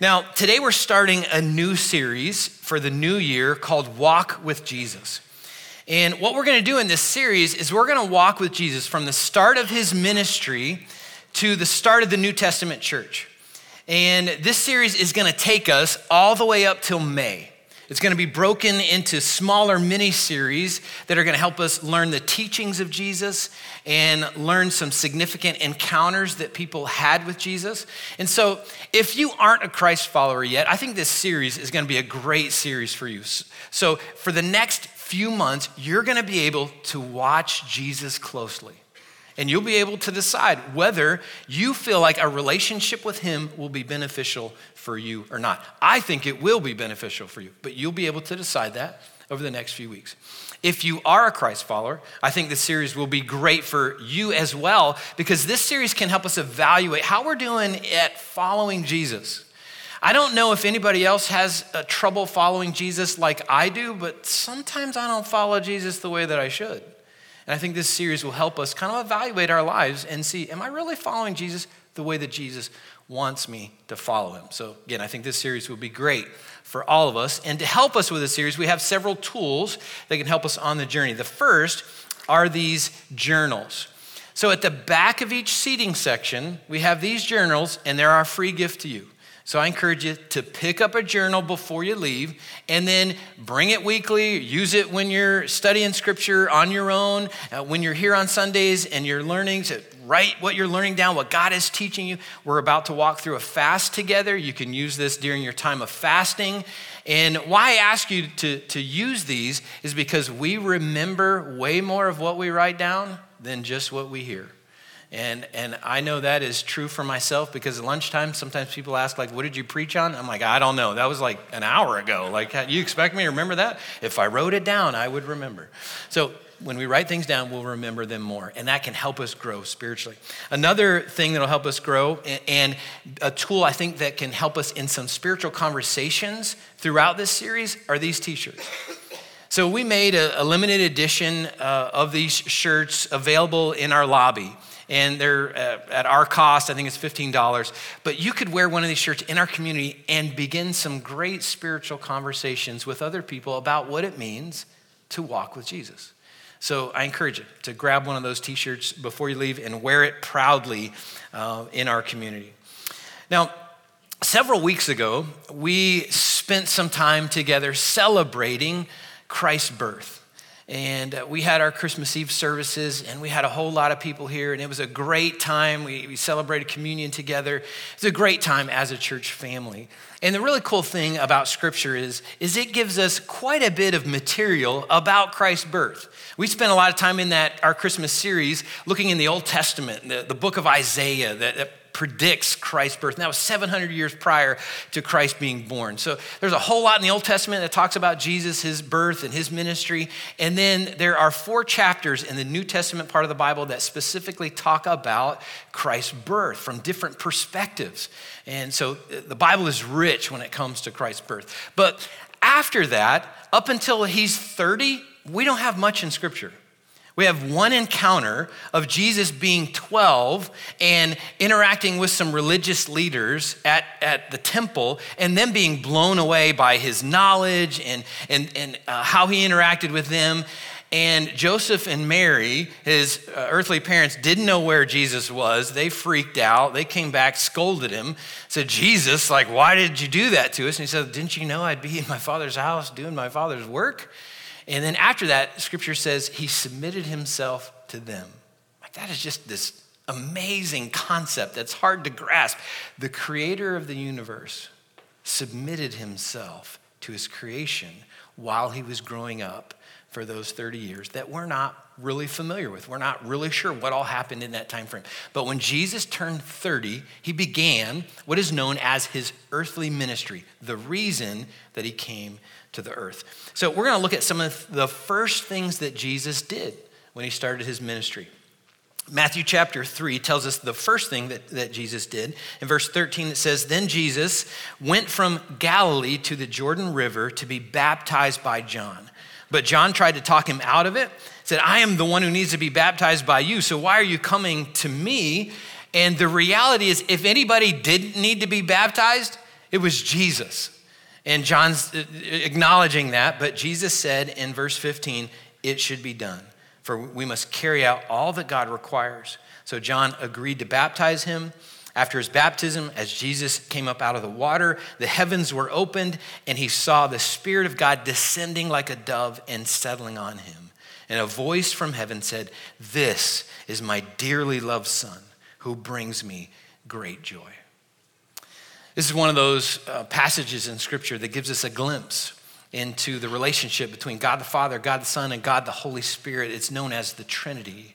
Now, today we're starting a new series for the new year called Walk with Jesus. And what we're going to do in this series is we're going to walk with Jesus from the start of his ministry to the start of the New Testament church. And this series is going to take us all the way up till May. It's going to be broken into smaller mini series that are going to help us learn the teachings of Jesus and learn some significant encounters that people had with Jesus. And so, if you aren't a Christ follower yet, I think this series is going to be a great series for you. So, for the next few months, you're going to be able to watch Jesus closely. And you'll be able to decide whether you feel like a relationship with Him will be beneficial for you or not. I think it will be beneficial for you, but you'll be able to decide that over the next few weeks. If you are a Christ follower, I think this series will be great for you as well because this series can help us evaluate how we're doing at following Jesus. I don't know if anybody else has uh, trouble following Jesus like I do, but sometimes I don't follow Jesus the way that I should. And I think this series will help us kind of evaluate our lives and see, am I really following Jesus the way that Jesus wants me to follow him? So, again, I think this series will be great for all of us. And to help us with this series, we have several tools that can help us on the journey. The first are these journals. So, at the back of each seating section, we have these journals, and they're our free gift to you. So I encourage you to pick up a journal before you leave and then bring it weekly. Use it when you're studying scripture on your own, uh, when you're here on Sundays and you're learning to write what you're learning down, what God is teaching you. We're about to walk through a fast together. You can use this during your time of fasting. And why I ask you to, to use these is because we remember way more of what we write down than just what we hear. And, and I know that is true for myself because at lunchtime, sometimes people ask, like, what did you preach on? I'm like, I don't know. That was like an hour ago. Like, you expect me to remember that? If I wrote it down, I would remember. So when we write things down, we'll remember them more. And that can help us grow spiritually. Another thing that'll help us grow, and a tool I think that can help us in some spiritual conversations throughout this series, are these t shirts. So we made a, a limited edition uh, of these shirts available in our lobby and they're uh, at our cost. I think it's $15. But you could wear one of these shirts in our community and begin some great spiritual conversations with other people about what it means to walk with Jesus. So I encourage you to grab one of those t shirts before you leave and wear it proudly uh, in our community. Now, several weeks ago, we spent some time together celebrating Christ's birth. And uh, we had our Christmas Eve services, and we had a whole lot of people here, and it was a great time. We, we celebrated communion together. It's a great time as a church family. And the really cool thing about Scripture is, is it gives us quite a bit of material about Christ's birth. We spent a lot of time in that our Christmas series looking in the Old Testament, the, the book of Isaiah, that, that predicts Christ's birth. And that was 700 years prior to Christ being born. So there's a whole lot in the Old Testament that talks about Jesus, his birth, and his ministry. And then there are four chapters in the New Testament part of the Bible that specifically talk about Christ's birth from different perspectives. And so the Bible is rich when it comes to Christ's birth. But after that, up until he's 30, we don't have much in Scripture. We have one encounter of Jesus being 12 and interacting with some religious leaders at, at the temple and them being blown away by his knowledge and, and, and uh, how he interacted with them. And Joseph and Mary, his uh, earthly parents, didn't know where Jesus was. They freaked out. They came back, scolded him, said, Jesus, like, why did you do that to us? And he said, Didn't you know I'd be in my father's house doing my father's work? And then after that, scripture says he submitted himself to them. Like that is just this amazing concept that's hard to grasp. The creator of the universe submitted himself to his creation while he was growing up for those 30 years that we're not really familiar with. We're not really sure what all happened in that time frame. But when Jesus turned 30, he began what is known as his earthly ministry, the reason that he came to the earth. So we're going to look at some of the first things that Jesus did when he started his ministry. Matthew chapter 3 tells us the first thing that, that Jesus did. In verse 13, it says, Then Jesus went from Galilee to the Jordan River to be baptized by John. But John tried to talk him out of it, said, I am the one who needs to be baptized by you, so why are you coming to me? And the reality is, if anybody didn't need to be baptized, It was Jesus. And John's uh, acknowledging that, but Jesus said in verse 15, it should be done, for we must carry out all that God requires. So John agreed to baptize him. After his baptism, as Jesus came up out of the water, the heavens were opened, and he saw the Spirit of God descending like a dove and settling on him. And a voice from heaven said, This is my dearly loved Son, who brings me great joy. This is one of those uh, passages in Scripture that gives us a glimpse into the relationship between God the Father, God the Son, and God the Holy Spirit. It's known as the Trinity.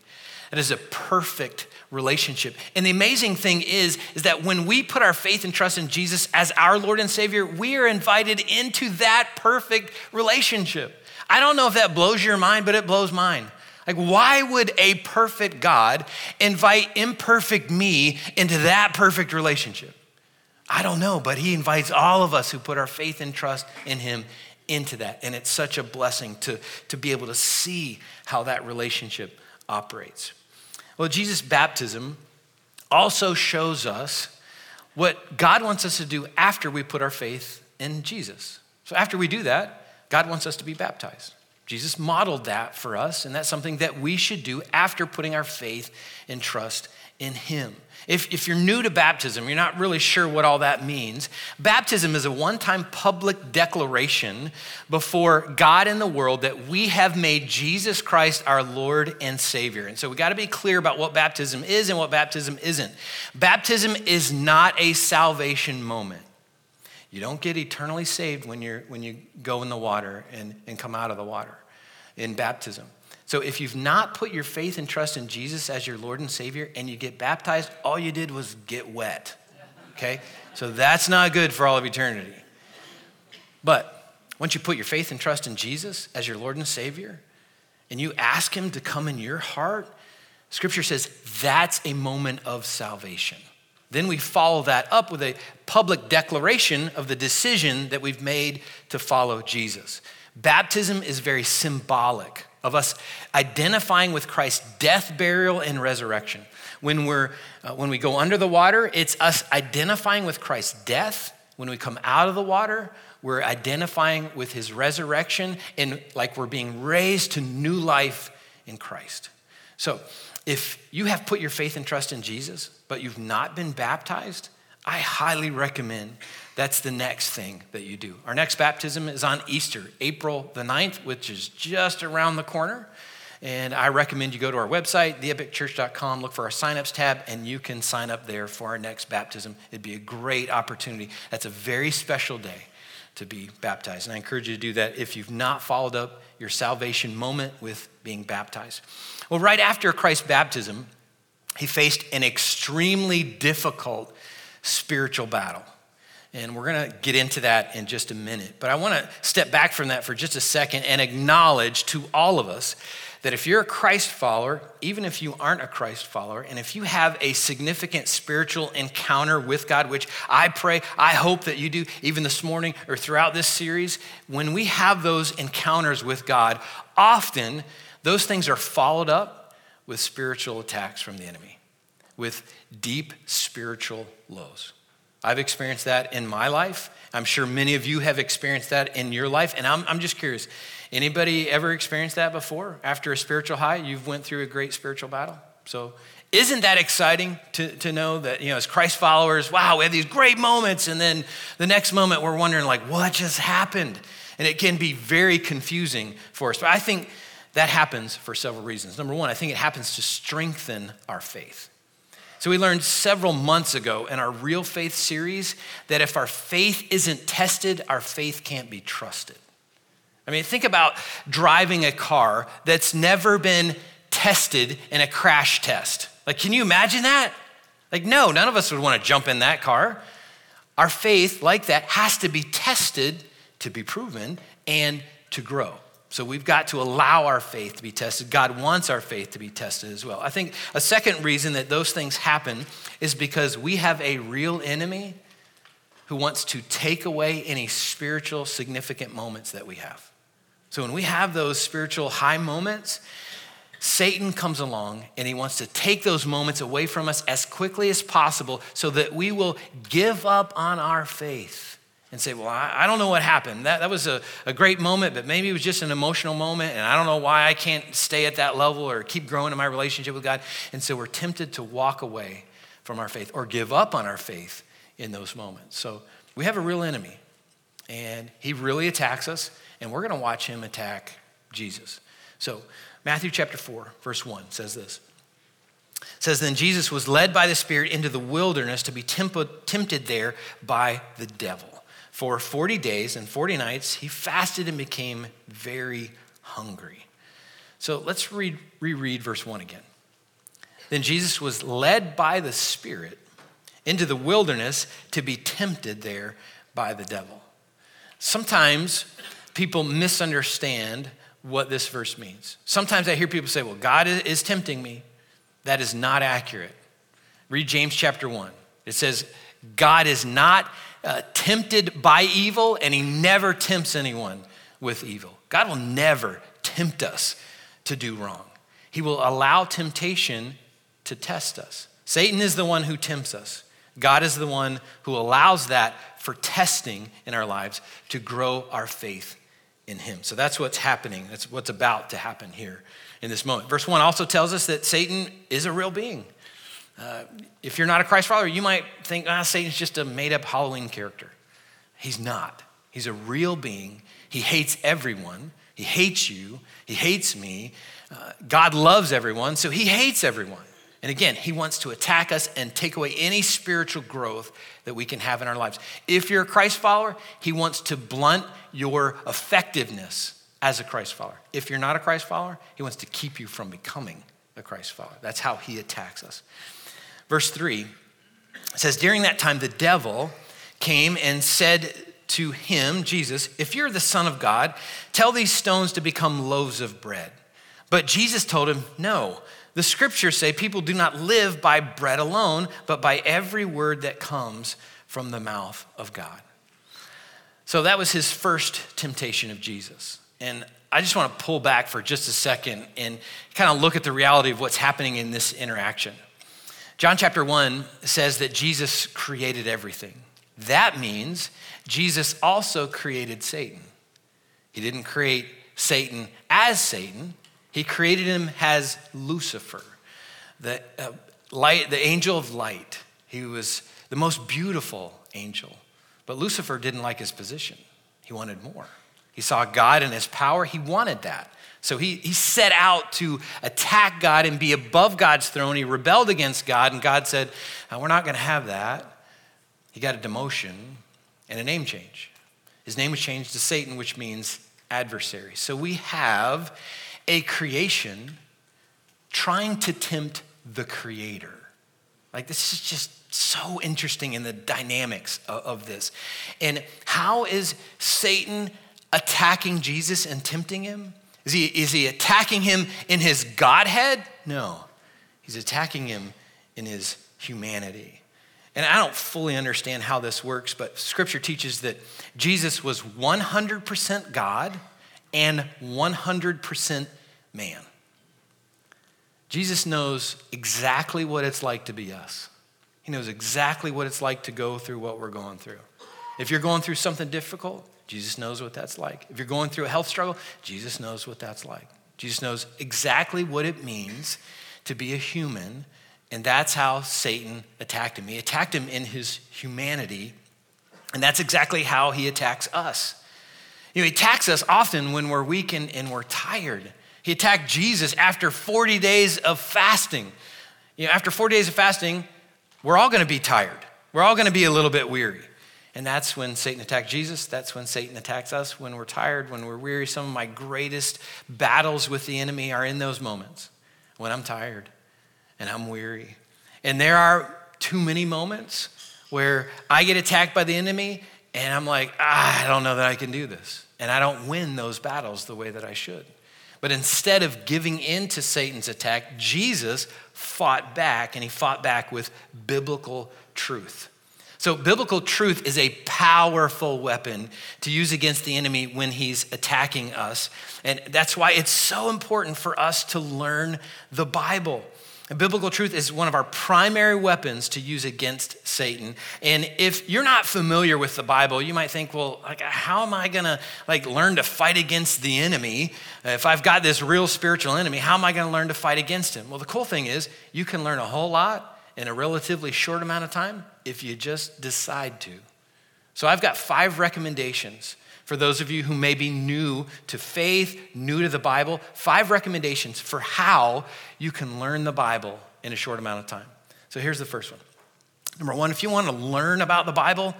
It is a perfect relationship. And the amazing thing is, is that when we put our faith and trust in Jesus as our Lord and Savior, we are invited into that perfect relationship. I don't know if that blows your mind, but it blows mine. Like, why would a perfect God invite imperfect me into that perfect relationship? I don't know, but he invites all of us who put our faith and trust in him into that. And it's such a blessing to, to be able to see how that relationship operates. Well, Jesus' baptism also shows us what God wants us to do after we put our faith in Jesus. So, after we do that, God wants us to be baptized. Jesus modeled that for us, and that's something that we should do after putting our faith and trust in Him. If, if you're new to baptism, you're not really sure what all that means. Baptism is a one time public declaration before God and the world that we have made Jesus Christ our Lord and Savior. And so we got to be clear about what baptism is and what baptism isn't. Baptism is not a salvation moment. You don't get eternally saved when, you're, when you go in the water and, and come out of the water in baptism. So if you've not put your faith and trust in Jesus as your Lord and Savior and you get baptized, all you did was get wet. Okay? So that's not good for all of eternity. But once you put your faith and trust in Jesus as your Lord and Savior, and you ask Him to come in your heart, Scripture says that's a moment of salvation. Then we follow that up with a public declaration of the decision that we've made to follow Jesus. Baptism is very symbolic of us identifying with Christ's death, burial, and resurrection. When, we're, uh, when we go under the water, it's us identifying with Christ's death. When we come out of the water, we're identifying with his resurrection and like we're being raised to new life in Christ. So, if you have put your faith and trust in Jesus, but you've not been baptized, I highly recommend that's the next thing that you do. Our next baptism is on Easter, April the 9th, which is just around the corner. And I recommend you go to our website, theepicchurch.com, look for our signups tab, and you can sign up there for our next baptism. It'd be a great opportunity. That's a very special day to be baptized. And I encourage you to do that if you've not followed up your salvation moment with being baptized. Well, right after Christ's baptism, he faced an extremely difficult spiritual battle. And we're going to get into that in just a minute. But I want to step back from that for just a second and acknowledge to all of us that if you're a Christ follower, even if you aren't a Christ follower, and if you have a significant spiritual encounter with God, which I pray, I hope that you do, even this morning or throughout this series, when we have those encounters with God, often those things are followed up with spiritual attacks from the enemy, with deep spiritual lows. I've experienced that in my life. I'm sure many of you have experienced that in your life. And I'm, I'm just curious anybody ever experienced that before? After a spiritual high, you've went through a great spiritual battle? So, isn't that exciting to, to know that, you know, as Christ followers, wow, we have these great moments. And then the next moment, we're wondering, like, what just happened? And it can be very confusing for us. But I think that happens for several reasons. Number one, I think it happens to strengthen our faith. So, we learned several months ago in our Real Faith series that if our faith isn't tested, our faith can't be trusted. I mean, think about driving a car that's never been tested in a crash test. Like, can you imagine that? Like, no, none of us would want to jump in that car. Our faith, like that, has to be tested to be proven and to grow. So we've got to allow our faith to be tested. God wants our faith to be tested as well. I think a second reason that those things happen is because we have a real enemy who wants to take away any spiritual significant moments that we have. So when we have those spiritual high moments, Satan comes along and he wants to take those moments away from us as quickly as possible so that we will give up on our faith and say, Well, I, I don't know what happened. That, that was a, a great moment, but maybe it was just an emotional moment, and I don't know why I can't stay at that level or keep growing in my relationship with God. And so we're tempted to walk away from our faith or give up on our faith in those moments. So we have a real enemy, and he really attacks us, and we're going to watch him attack Jesus. So, Matthew chapter 4, verse 1 says this. It says, Then Jesus was led by the Spirit into the wilderness to be tempted there by the devil. For 40 days and 40 nights, he fasted and became very hungry. So let's read, reread verse 1 again. Then Jesus was led by the Spirit into the wilderness to be tempted there by the devil. Sometimes people misunderstand what this verse means. Sometimes I hear people say, well, God is tempting me. That is not accurate. Read James chapter 1. It says, God is not uh, tempted by evil, and he never tempts anyone with evil. God will never tempt us to do wrong. He will allow temptation to test us. Satan is the one who tempts us. God is the one who allows that for testing in our lives to grow our faith in Him. So that's what's happening. That's what's about to happen here in this moment. Verse 1 also tells us that Satan is a real being. Uh, if you're not a Christ follower, you might think, ah, Satan's just a made up Halloween character. He's not. He's a real being. He hates everyone. He hates you. He hates me. Uh, God loves everyone, so he hates everyone. And again, he wants to attack us and take away any spiritual growth that we can have in our lives. If you're a Christ follower, he wants to blunt your effectiveness as a Christ follower. If you're not a Christ follower, he wants to keep you from becoming a Christ follower. That's how he attacks us. Verse 3 says, During that time, the devil came and said to him, Jesus, If you're the Son of God, tell these stones to become loaves of bread. But Jesus told him, No. The scriptures say people do not live by bread alone, but by every word that comes from the mouth of God. So that was his first temptation of Jesus. And I just want to pull back for just a second and kind of look at the reality of what's happening in this interaction. John chapter 1 says that Jesus created everything. That means Jesus also created Satan. He didn't create Satan as Satan, he created him as Lucifer, the, uh, light, the angel of light. He was the most beautiful angel. But Lucifer didn't like his position, he wanted more. He saw God and his power, he wanted that. So he, he set out to attack God and be above God's throne. He rebelled against God, and God said, We're not going to have that. He got a demotion and a name change. His name was changed to Satan, which means adversary. So we have a creation trying to tempt the creator. Like, this is just so interesting in the dynamics of, of this. And how is Satan attacking Jesus and tempting him? Is he, is he attacking him in his Godhead? No. He's attacking him in his humanity. And I don't fully understand how this works, but scripture teaches that Jesus was 100% God and 100% man. Jesus knows exactly what it's like to be us. He knows exactly what it's like to go through what we're going through. If you're going through something difficult, Jesus knows what that's like. If you're going through a health struggle, Jesus knows what that's like. Jesus knows exactly what it means to be a human, and that's how Satan attacked him. He attacked him in his humanity, and that's exactly how he attacks us. You know, he attacks us often when we're weak and, and we're tired. He attacked Jesus after 40 days of fasting. You know, after 40 days of fasting, we're all going to be tired. We're all going to be a little bit weary. And that's when Satan attacked Jesus. That's when Satan attacks us when we're tired, when we're weary. Some of my greatest battles with the enemy are in those moments when I'm tired and I'm weary. And there are too many moments where I get attacked by the enemy and I'm like, ah, I don't know that I can do this. And I don't win those battles the way that I should. But instead of giving in to Satan's attack, Jesus fought back, and he fought back with biblical truth. So, biblical truth is a powerful weapon to use against the enemy when he's attacking us. And that's why it's so important for us to learn the Bible. And biblical truth is one of our primary weapons to use against Satan. And if you're not familiar with the Bible, you might think, well, like, how am I gonna like learn to fight against the enemy? If I've got this real spiritual enemy, how am I gonna learn to fight against him? Well, the cool thing is you can learn a whole lot in a relatively short amount of time if you just decide to. So I've got five recommendations for those of you who may be new to faith, new to the Bible, five recommendations for how you can learn the Bible in a short amount of time. So here's the first one. Number one, if you want to learn about the Bible,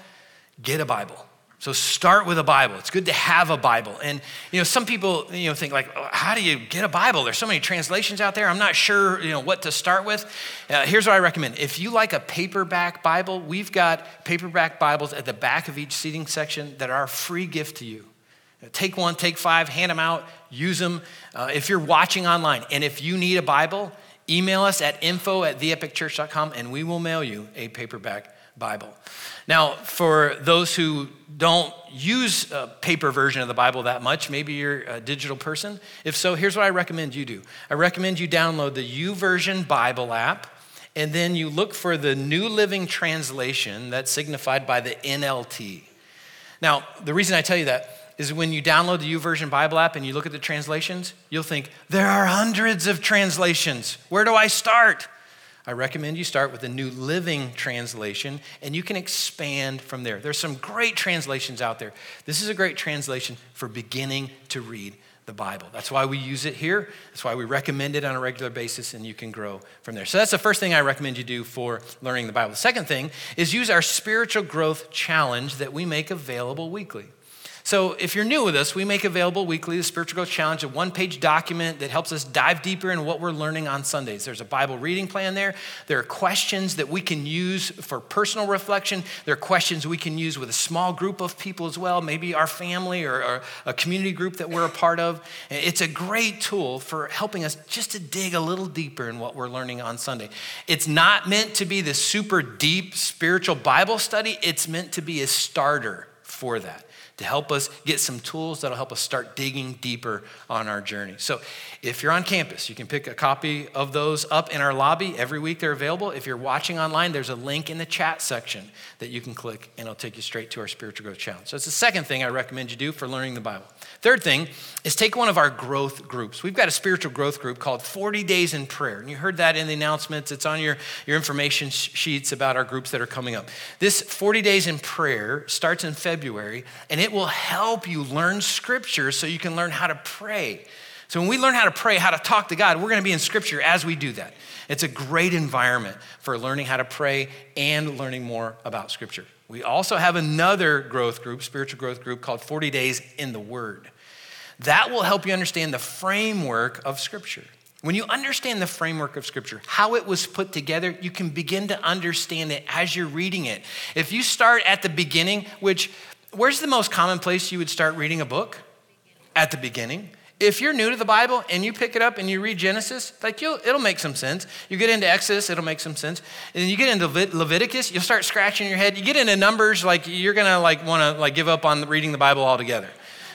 get a Bible. So start with a Bible. It's good to have a Bible. And you know, some people you know think like, oh, how do you get a Bible? There's so many translations out there. I'm not sure you know what to start with. Uh, here's what I recommend. If you like a paperback Bible, we've got paperback Bibles at the back of each seating section that are a free gift to you. Take one, take five, hand them out, use them. Uh, if you're watching online, and if you need a Bible, email us at info at theepicchurch.com and we will mail you a paperback Bible. Now, for those who don't use a paper version of the Bible that much, maybe you're a digital person. If so, here's what I recommend you do I recommend you download the YouVersion Bible app, and then you look for the New Living Translation that's signified by the NLT. Now, the reason I tell you that is when you download the YouVersion Bible app and you look at the translations, you'll think, there are hundreds of translations. Where do I start? I recommend you start with the New Living Translation and you can expand from there. There's some great translations out there. This is a great translation for beginning to read the Bible. That's why we use it here. That's why we recommend it on a regular basis, and you can grow from there. So that's the first thing I recommend you do for learning the Bible. The second thing is use our spiritual growth challenge that we make available weekly. So, if you're new with us, we make available weekly the Spiritual Growth Challenge, a one page document that helps us dive deeper in what we're learning on Sundays. There's a Bible reading plan there. There are questions that we can use for personal reflection. There are questions we can use with a small group of people as well, maybe our family or, or a community group that we're a part of. It's a great tool for helping us just to dig a little deeper in what we're learning on Sunday. It's not meant to be the super deep spiritual Bible study, it's meant to be a starter for that to help us get some tools that'll help us start digging deeper on our journey. So, if you're on campus, you can pick a copy of those up in our lobby. Every week they're available. If you're watching online, there's a link in the chat section that you can click and it'll take you straight to our spiritual growth challenge. So, it's the second thing I recommend you do for learning the Bible. Third thing is take one of our growth groups. We've got a spiritual growth group called 40 Days in Prayer. And you heard that in the announcements. It's on your, your information sheets about our groups that are coming up. This 40 Days in Prayer starts in February, and it will help you learn scripture so you can learn how to pray. So when we learn how to pray, how to talk to God, we're going to be in scripture as we do that. It's a great environment for learning how to pray and learning more about scripture. We also have another growth group, spiritual growth group called 40 Days in the Word. That will help you understand the framework of Scripture. When you understand the framework of Scripture, how it was put together, you can begin to understand it as you're reading it. If you start at the beginning, which, where's the most common place you would start reading a book? At the beginning if you're new to the Bible and you pick it up and you read Genesis, like you'll, it'll make some sense. You get into Exodus, it'll make some sense. And you get into Leviticus, you'll start scratching your head. You get into Numbers, like you're gonna like want to like give up on reading the Bible altogether.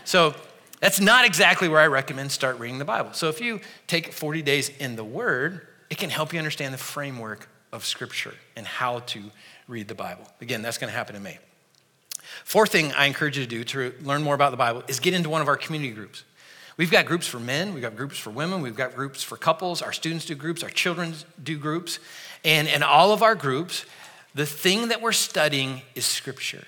So that's not exactly where I recommend start reading the Bible. So if you take 40 days in the Word, it can help you understand the framework of Scripture and how to read the Bible. Again, that's going to happen in May. Fourth thing I encourage you to do to learn more about the Bible is get into one of our community groups. We've got groups for men, we've got groups for women, we've got groups for couples, our students do groups, our children do groups. And in all of our groups, the thing that we're studying is Scripture.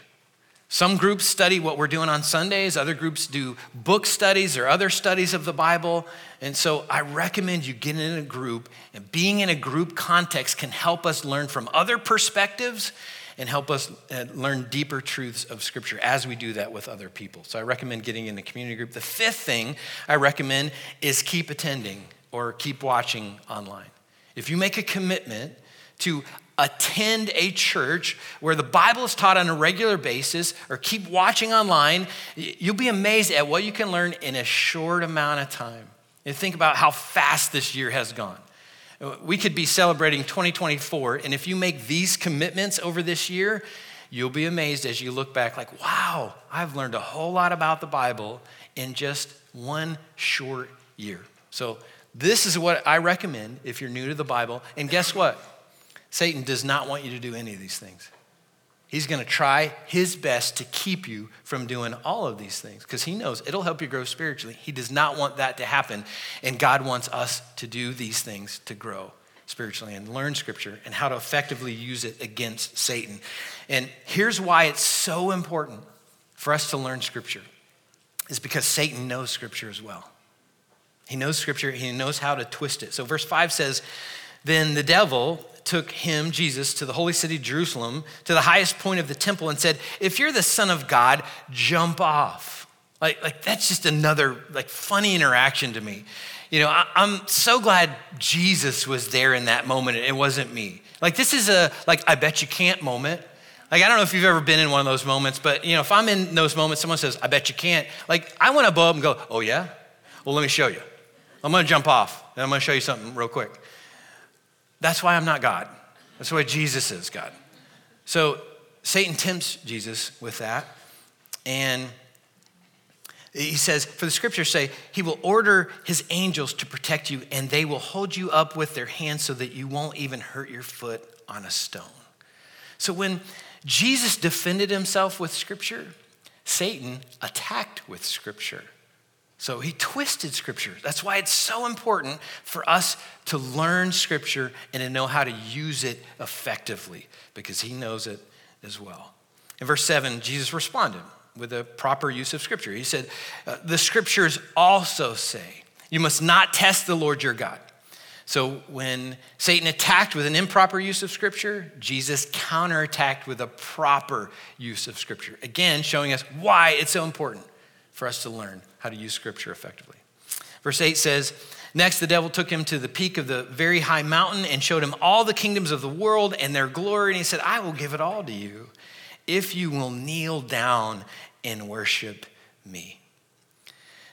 Some groups study what we're doing on Sundays, other groups do book studies or other studies of the Bible. And so I recommend you get in a group, and being in a group context can help us learn from other perspectives and help us uh, learn deeper truths of Scripture as we do that with other people. So I recommend getting in a community group. The fifth thing I recommend is keep attending or keep watching online. If you make a commitment to attend a church where the Bible is taught on a regular basis or keep watching online, you'll be amazed at what you can learn in a short amount of time. And think about how fast this year has gone. We could be celebrating 2024, and if you make these commitments over this year, You'll be amazed as you look back, like, wow, I've learned a whole lot about the Bible in just one short year. So, this is what I recommend if you're new to the Bible. And guess what? Satan does not want you to do any of these things. He's going to try his best to keep you from doing all of these things because he knows it'll help you grow spiritually. He does not want that to happen. And God wants us to do these things to grow spiritually and learn scripture and how to effectively use it against Satan. And here's why it's so important for us to learn scripture is because Satan knows scripture as well. He knows scripture, he knows how to twist it. So verse 5 says, "Then the devil took him, Jesus, to the holy city, Jerusalem, to the highest point of the temple, and said, If you're the Son of God, jump off. Like, like that's just another like funny interaction to me. You know, I, I'm so glad Jesus was there in that moment. It wasn't me. Like this is a like I bet you can't moment. Like I don't know if you've ever been in one of those moments, but you know, if I'm in those moments, someone says, "I bet you can't." Like I want to blow up and go, "Oh yeah? Well, let me show you. I'm going to jump off, and I'm going to show you something real quick." That's why I'm not God. That's why Jesus is God. So Satan tempts Jesus with that. And he says, For the scriptures say, He will order His angels to protect you, and they will hold you up with their hands so that you won't even hurt your foot on a stone. So when Jesus defended himself with scripture, Satan attacked with scripture. So he twisted scripture. That's why it's so important for us to learn scripture and to know how to use it effectively because he knows it as well. In verse 7, Jesus responded with a proper use of scripture. He said, uh, The scriptures also say, You must not test the Lord your God. So when Satan attacked with an improper use of scripture, Jesus counterattacked with a proper use of scripture. Again, showing us why it's so important for us to learn how to use scripture effectively. Verse 8 says, Next, the devil took him to the peak of the very high mountain and showed him all the kingdoms of the world and their glory. And he said, I will give it all to you if you will kneel down and worship me.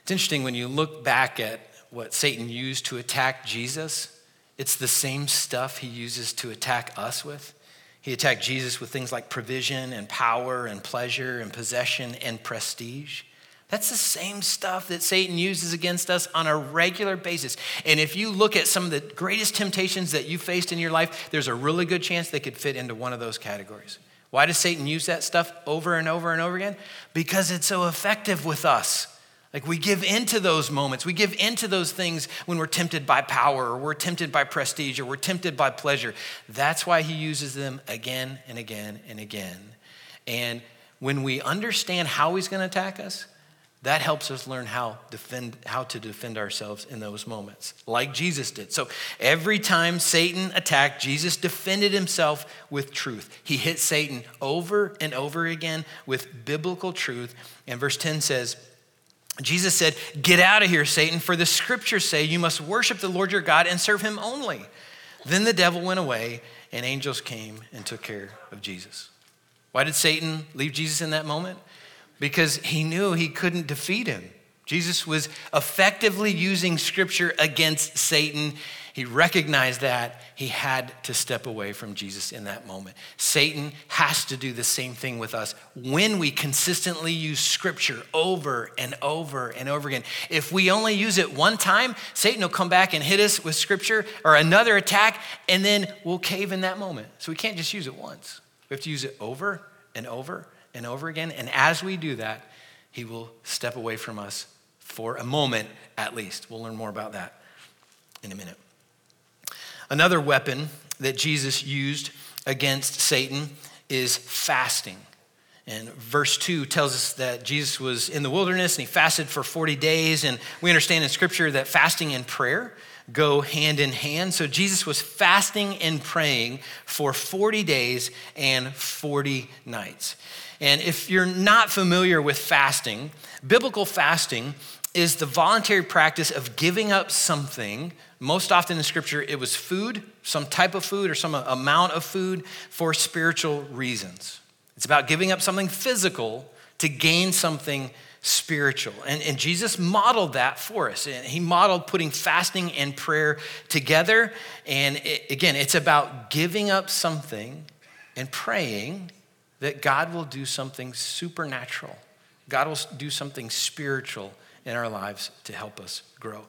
It's interesting when you look back at what Satan used to attack Jesus, it's the same stuff he uses to attack us with. He attacked Jesus with things like provision and power and pleasure and possession and prestige. That's the same stuff that Satan uses against us on a regular basis. And if you look at some of the greatest temptations that you faced in your life, there's a really good chance they could fit into one of those categories. Why does Satan use that stuff over and over and over again? Because it's so effective with us. Like we give into those moments. We give into those things when we're tempted by power or we're tempted by prestige or we're tempted by pleasure. That's why he uses them again and again and again. And when we understand how he's going to attack us, that helps us learn how, defend, how to defend ourselves in those moments, like Jesus did. So every time Satan attacked, Jesus defended himself with truth. He hit Satan over and over again with biblical truth. And verse 10 says, Jesus said, Get out of here, Satan, for the scriptures say you must worship the Lord your God and serve him only. Then the devil went away, and angels came and took care of Jesus. Why did Satan leave Jesus in that moment? Because he knew he couldn't defeat him. Jesus was effectively using scripture against Satan. He recognized that. He had to step away from Jesus in that moment. Satan has to do the same thing with us when we consistently use scripture over and over and over again. If we only use it one time, Satan will come back and hit us with scripture or another attack, and then we'll cave in that moment. So we can't just use it once. We have to use it over and over and over again. And as we do that, he will step away from us for a moment at least. We'll learn more about that in a minute. Another weapon that Jesus used against Satan is fasting. And verse 2 tells us that Jesus was in the wilderness and he fasted for 40 days. And we understand in Scripture that fasting and prayer go hand in hand. So Jesus was fasting and praying for 40 days and 40 nights. And if you're not familiar with fasting, biblical fasting is the voluntary practice of giving up something. Most often in scripture, it was food, some type of food or some amount of food for spiritual reasons. It's about giving up something physical to gain something spiritual. And, and Jesus modeled that for us. And he modeled putting fasting and prayer together. And it, again, it's about giving up something and praying that God will do something supernatural. God will do something spiritual in our lives to help us grow.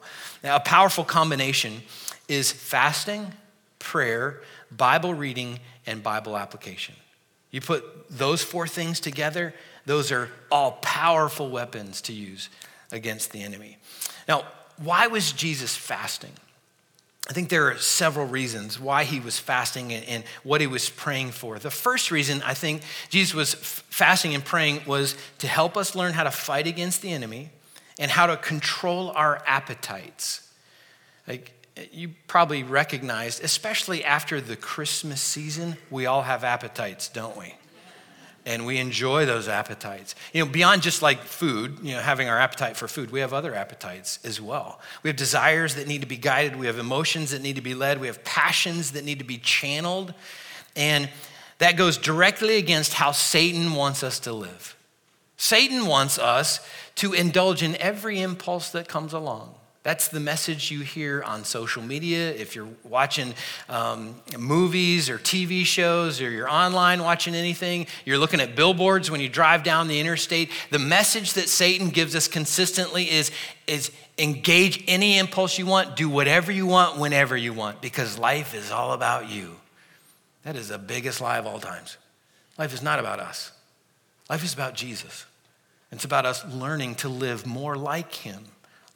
Now, a powerful combination is fasting, prayer, Bible reading, and Bible application. You put those four things together, those are all powerful weapons to use against the enemy. Now, why was Jesus fasting? I think there are several reasons why he was fasting and, and, what he was praying for. The first reason I think Jesus was fasting and praying was to help us learn how to fight against the enemy and how to control our appetites. Like you probably recognized, especially after the Christmas season, we all have appetites, don't we? and we enjoy those appetites. You know, beyond just like food, you know, having our appetite for food, we have other appetites as well. We have desires that need to be guided, we have emotions that need to be led, we have passions that need to be channeled, and that goes directly against how Satan wants us to live. Satan wants us to indulge in every impulse that comes along. That's the message you hear on social media. If you're watching um, movies or TV shows or you're online watching anything, you're looking at billboards when you drive down the interstate. The message that Satan gives us consistently is, is engage any impulse you want, do whatever you want, whenever you want, because life is all about you. That is the biggest lie of all times. Life is not about us, life is about Jesus. It's about us learning to live more like him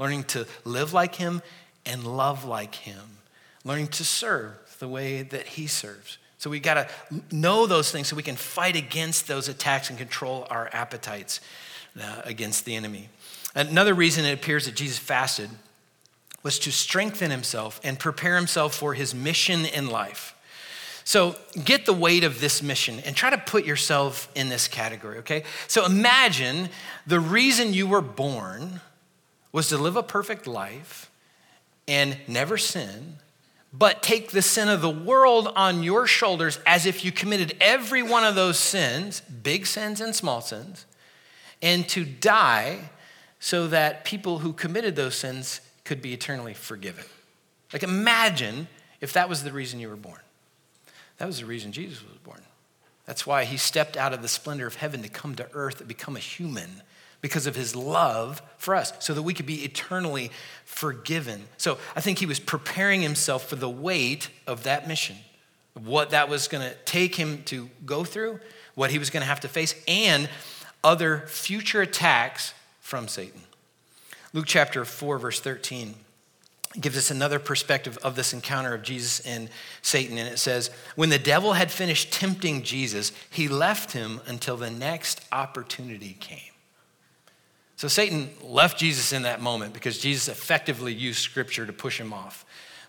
learning to live like Him and love like Him, learning to serve the way that He serves. So we got to know those things so we can fight against those attacks and control our appetites uh, against the enemy. Another reason it appears that Jesus fasted was to strengthen himself and prepare himself for his mission in life. So get the weight of this mission and try to put yourself in this category, okay? So imagine the reason you were born was to live a perfect life and never sin, but take the sin of the world on your shoulders as if you committed every one of those sins, big sins and small sins, and to die so that people who committed those sins could be eternally forgiven. Like, imagine if that was the reason you were born. That was the reason Jesus was born. That's why he stepped out of the splendor of heaven to come to earth and become a human because of his love for us, so that we could be eternally forgiven. So I think he was preparing himself for the weight of that mission, what that was going to take him to go through, what he was going to have to face, and other future attacks from Satan. Luke chapter 4, verse 13 gives us another perspective of this encounter of Jesus and Satan. And it says, When the devil had finished tempting Jesus, he left him until the next opportunity came. So Satan left Jesus in that moment because Jesus effectively used scripture to push him off.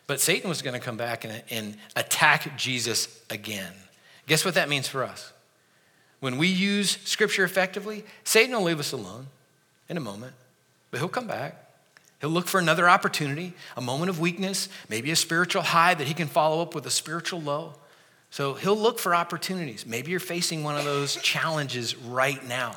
But Satan was going to come back and, and attack Jesus again. Guess what that means for us? When we use scripture effectively, Satan will leave us alone in a moment, but he'll come back. He'll look for another opportunity, a moment of weakness, maybe a spiritual high that he can follow up with a spiritual low. So he'll look for opportunities. Maybe you're facing one of those challenges right now.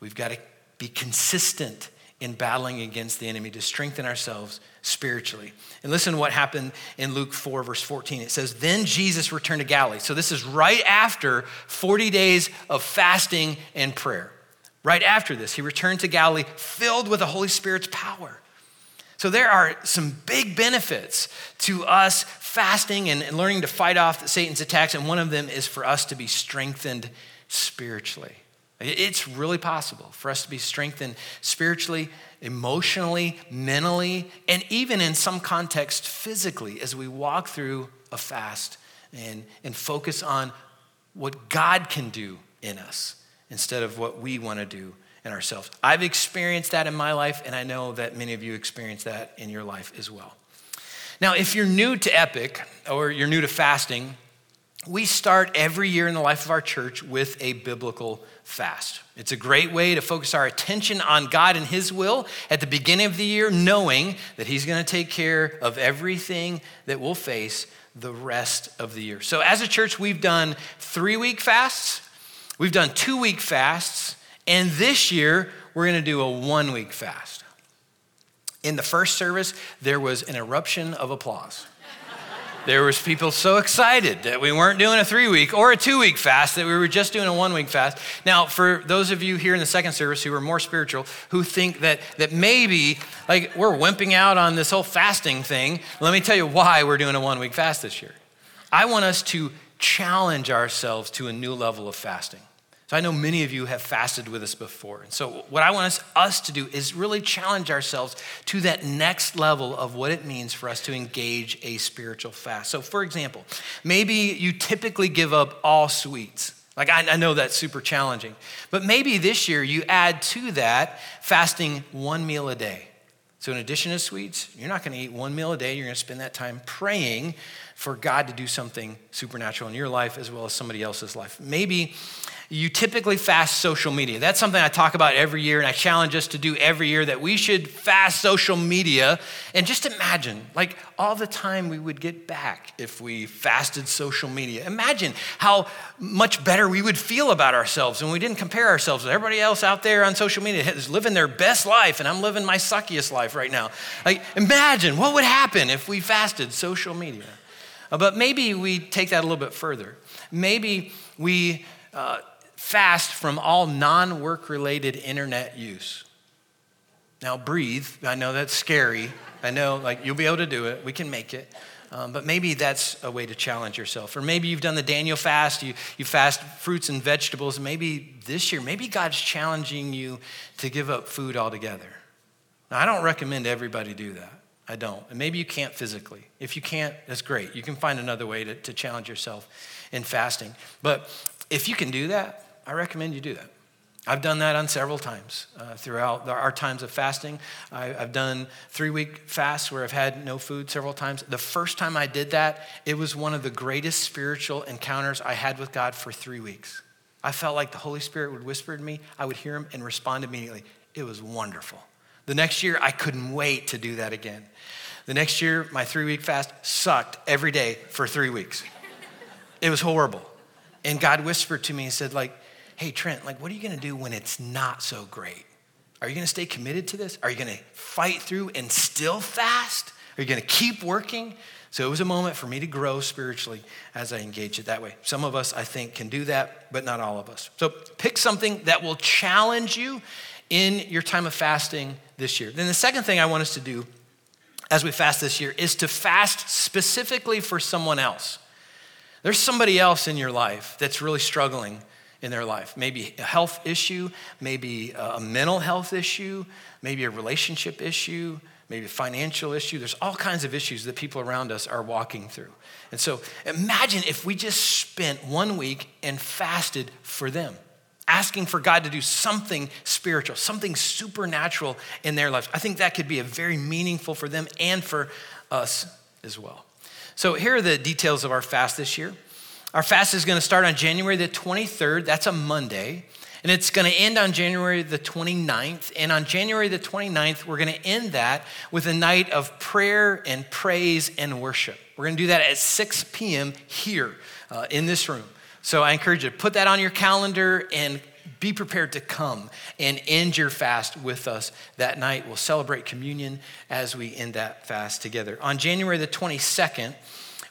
We've got to be consistent in battling against the enemy to strengthen ourselves spiritually. And listen to what happened in Luke 4, verse 14. It says, Then Jesus returned to Galilee. So this is right after 40 days of fasting and prayer. Right after this, he returned to Galilee filled with the Holy Spirit's power. So there are some big benefits to us fasting and learning to fight off Satan's attacks. And one of them is for us to be strengthened spiritually. It's really possible for us to be strengthened spiritually, emotionally, mentally, and even in some context physically as we walk through a fast and, and focus on what God can do in us instead of what we want to do in ourselves. I've experienced that in my life, and I know that many of you experience that in your life as well. Now, if you're new to Epic or you're new to fasting, we start every year in the life of our church with a biblical fast. It's a great way to focus our attention on God and His will at the beginning of the year, knowing that He's going to take care of everything that we'll face the rest of the year. So, as a church, we've done three week fasts, we've done two week fasts, and this year we're going to do a one week fast. In the first service, there was an eruption of applause. There was people so excited that we weren't doing a three week or a two week fast, that we were just doing a one week fast. Now, for those of you here in the second service who are more spiritual, who think that, that maybe like we're wimping out on this whole fasting thing, let me tell you why we're doing a one week fast this year. I want us to challenge ourselves to a new level of fasting. So I know many of you have fasted with us before. And so what I want us, us, to do is really challenge ourselves to that next level of what it means for us to engage a spiritual fast. So for example, maybe you typically give up all sweets. Like I, I know that's super challenging. But maybe this year you add to that fasting one meal a day. So in addition to sweets, you're not going to eat one meal a day. You're going to spend that time praying for God to do something supernatural in your life as well as somebody else's life. Maybe you typically fast social media. That's something I talk about every year, and I challenge us to do every year that we should fast social media. And just imagine, like, all the time we would get back if we fasted social media. Imagine how much better we would feel about ourselves when we didn't compare ourselves with everybody else out there on social media is living their best life, and I'm living my suckiest life right now. Like, imagine what would happen if we fasted social media. Uh, but maybe we take that a little bit further. Maybe we uh, fast from all non work related internet use. Now, breathe. I know that's scary. I know, like, you'll be able to do it. We can make it. Um, but maybe that's a way to challenge yourself. Or maybe you've done the Daniel fast, you, you fast fruits and vegetables. Maybe this year, maybe God's challenging you to give up food altogether. Now, I don't recommend everybody do that. I don't. And maybe you can't physically. If you can't, that's great. You can find another way to, to challenge yourself in fasting. But if you can do that, I recommend you do that. I've done that on several times uh, throughout our times of fasting. I, have done three week fasts where I've had no food several times. The first time I did that, it was one of the greatest spiritual encounters I had with God for three weeks. I felt like the Holy Spirit would whisper to me, I would hear him and respond immediately. It was wonderful. The next year, I couldn't wait to do that again. The next year, my three week fast sucked every day for three weeks. It was horrible. And God whispered to me and said, like, hey, Trent, like, what are you going to do when it's not so great? Are you going to stay committed to this? Are you going to fight through and still fast? Are you going to keep working? So it was a moment for me to grow spiritually as I engage it that way. Some of us, I think, can do that, but not all of us. So pick something that will challenge you in your time of fasting this year. Then the second thing I want us to do as we fast this year is to fast specifically for someone else. There's somebody else in your life that's really struggling in their life. Maybe a health issue, maybe a mental health issue, maybe a relationship issue, maybe a financial issue. There's all kinds of issues that people around us are walking through. And so imagine if we just spent one week and fasted for them, asking for God to do something spiritual, something supernatural in their lives. I think that could be a very meaningful for them and for us as well. So here are the details of our fast this year. Our fast is going to start on January the 23rd. That's a Monday. And it's going to end on January the 29th. And on January the 29th, we're going to end that with a night of prayer and praise and worship. We're going to do that at 6 p.m. here uh, in this room. So I encourage you to put that on your calendar and be prepared to come and end your fast with us that night. We'll celebrate communion as we end that fast together. On January the 22nd,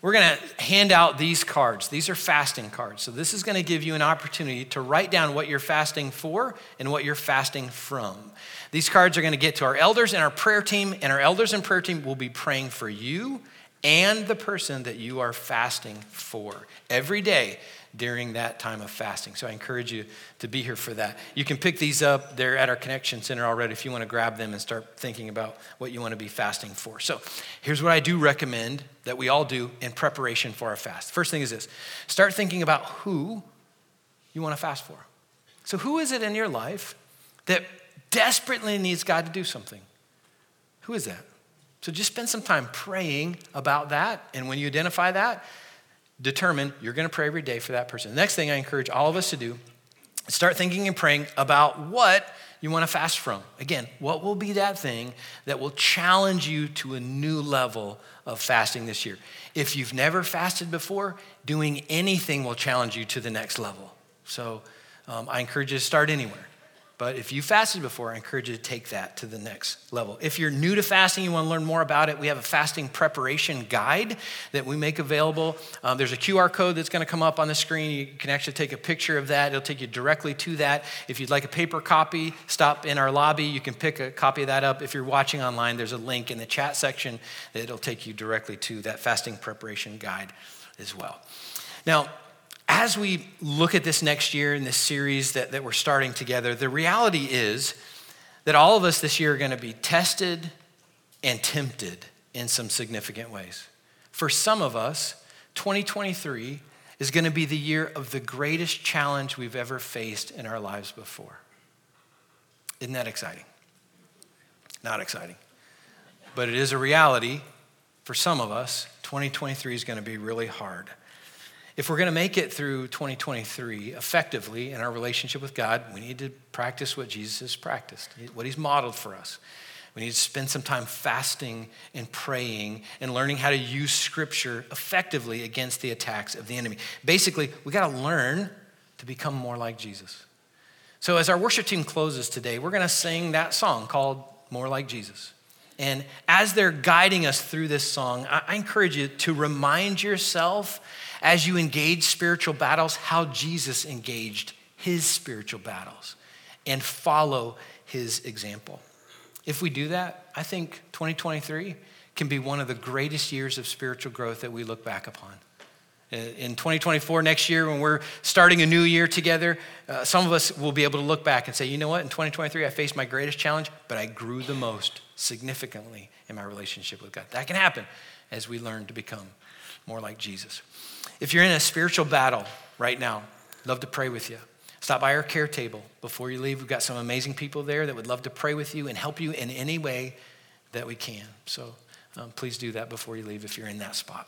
we're going to hand out these cards. These are fasting cards. So, this is going to give you an opportunity to write down what you're fasting for and what you're fasting from. These cards are going to get to our elders and our prayer team, and our elders and prayer team will be praying for you and the person that you are fasting for every day during that time of fasting. So I encourage you to be here for that. You can pick these up. They're at our Connection Center already if you want to grab them and start thinking about what you want to be fasting for. So here's what I do recommend that we all do in preparation for our fast. First thing is this start thinking about who you want to fast for. So, who is it in your life that desperately needs God to do something? Who is that? So, just spend some time praying about that. And when you identify that, determine you're going to pray every day for that person. The next thing I encourage all of us to do is start thinking and praying about what you want to fast from. Again, what will be that thing that will challenge you to a new level of fasting this year? If you've never fasted before, doing anything will challenge you to the next level. So um, I encourage you to start anywhere. But if you fasted before, I encourage you to take that to the next level. If you're new to fasting, you want to learn more about it, we have a fasting preparation guide that we make available. Um, there's a QR code that's going to come up on the screen. You can actually take a picture of that, it'll take you directly to that. If you'd like a paper copy, stop in our lobby. You can pick a copy of that up. If you're watching online, there's a link in the chat section that'll take you directly to that fasting preparation guide as well. Now, as we look at this next year in this series that, that we're starting together, the reality is that all of us this year are going to be tested and tempted in some significant ways. For some of us, 2023 is going to be the year of the greatest challenge we've ever faced in our lives before. Isn't that exciting? Not exciting. But it is a reality for some of us. 2023 is going to be really hard. If we're going to make it through 2023 effectively in our relationship with God, we need to practice what Jesus has practiced, what he's modeled for us. We need to spend some time fasting and praying and learning how to use scripture effectively against the attacks of the enemy. Basically, we got to learn to become more like Jesus. So, as our worship team closes today, we're going to sing that song called More Like Jesus. And as they're guiding us through this song, I encourage you to remind yourself as you engage spiritual battles, how Jesus engaged his spiritual battles and follow his example. If we do that, I think 2023 can be one of the greatest years of spiritual growth that we look back upon. In 2024, next year, when we're starting a new year together, uh, some of us will be able to look back and say, you know what, in 2023, I faced my greatest challenge, but I grew the most significantly in my relationship with God. That can happen as we learn to become more like Jesus. If you're in a spiritual battle right now, love to pray with you. Stop by our care table before you leave. We've got some amazing people there that would love to pray with you and help you in any way that we can. So um, please do that before you leave if you're in that spot.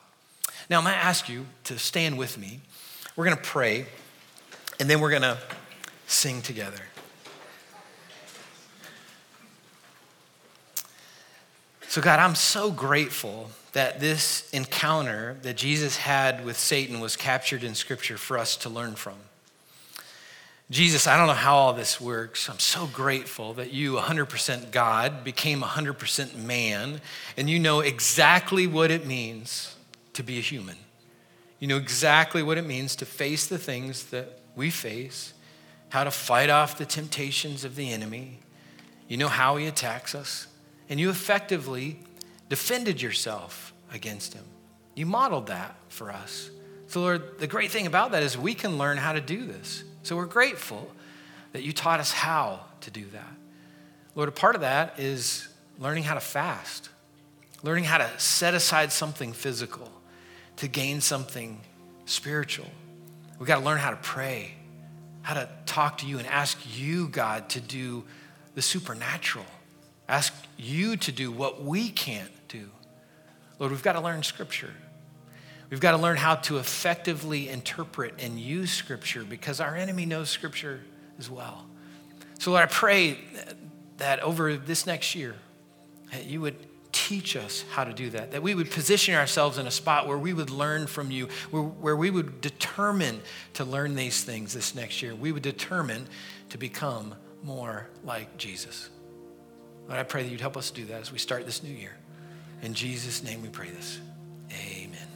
Now, I'm going to ask you to stand with me. We're going to pray, and then we're going to sing together. So, God, I'm so grateful that this encounter that Jesus had with Satan was captured in Scripture for us to learn from. Jesus, I don't know how all this works. I'm so grateful that you, 100% God, became 100% man, and you know exactly what it means to be a human. You know exactly what it means to face the things that we face, how to fight off the temptations of the enemy. You know how he attacks us and you effectively defended yourself against him. You modeled that for us. So, Lord, the great thing about that is we can learn how to do this. So, we're grateful that you taught us how to do that. Lord, a part of that is learning how to fast, learning how to set aside something physical to gain something spiritual. We've got to learn how to pray, how to talk to you and ask you, God, to do the supernatural ask you to do what we can't. Lord, we've got to learn Scripture. We've got to learn how to effectively interpret and use Scripture because our enemy knows Scripture as well. So, Lord, I pray that over this next year, that you would teach us how to do that, that we would position ourselves in a spot where we would learn from you, where, where we would determine to learn these things this next year. We would determine to become more like Jesus. Lord, I pray that you'd help us do that as we start this new year. In Jesus' name we pray this. Amen.